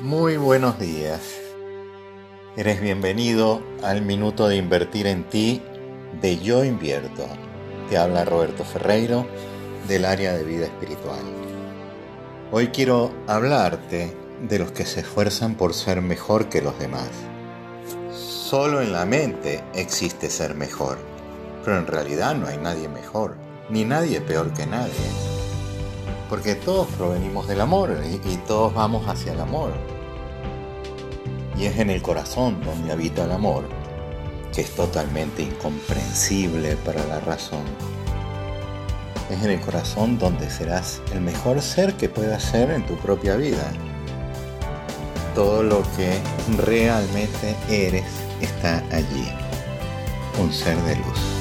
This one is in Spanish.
Muy buenos días. Eres bienvenido al minuto de invertir en ti de Yo Invierto. Te habla Roberto Ferreiro del área de vida espiritual. Hoy quiero hablarte de los que se esfuerzan por ser mejor que los demás. Solo en la mente existe ser mejor, pero en realidad no hay nadie mejor, ni nadie peor que nadie porque todos provenimos del amor y, todos vamos hacia el amor. Y es en el corazón donde habita el amor, que es totalmente incomprensible para la razón. Es en el corazón donde serás el mejor ser que puedas ser en tu propia vida. Todo lo que realmente eres está allí, un ser de luz.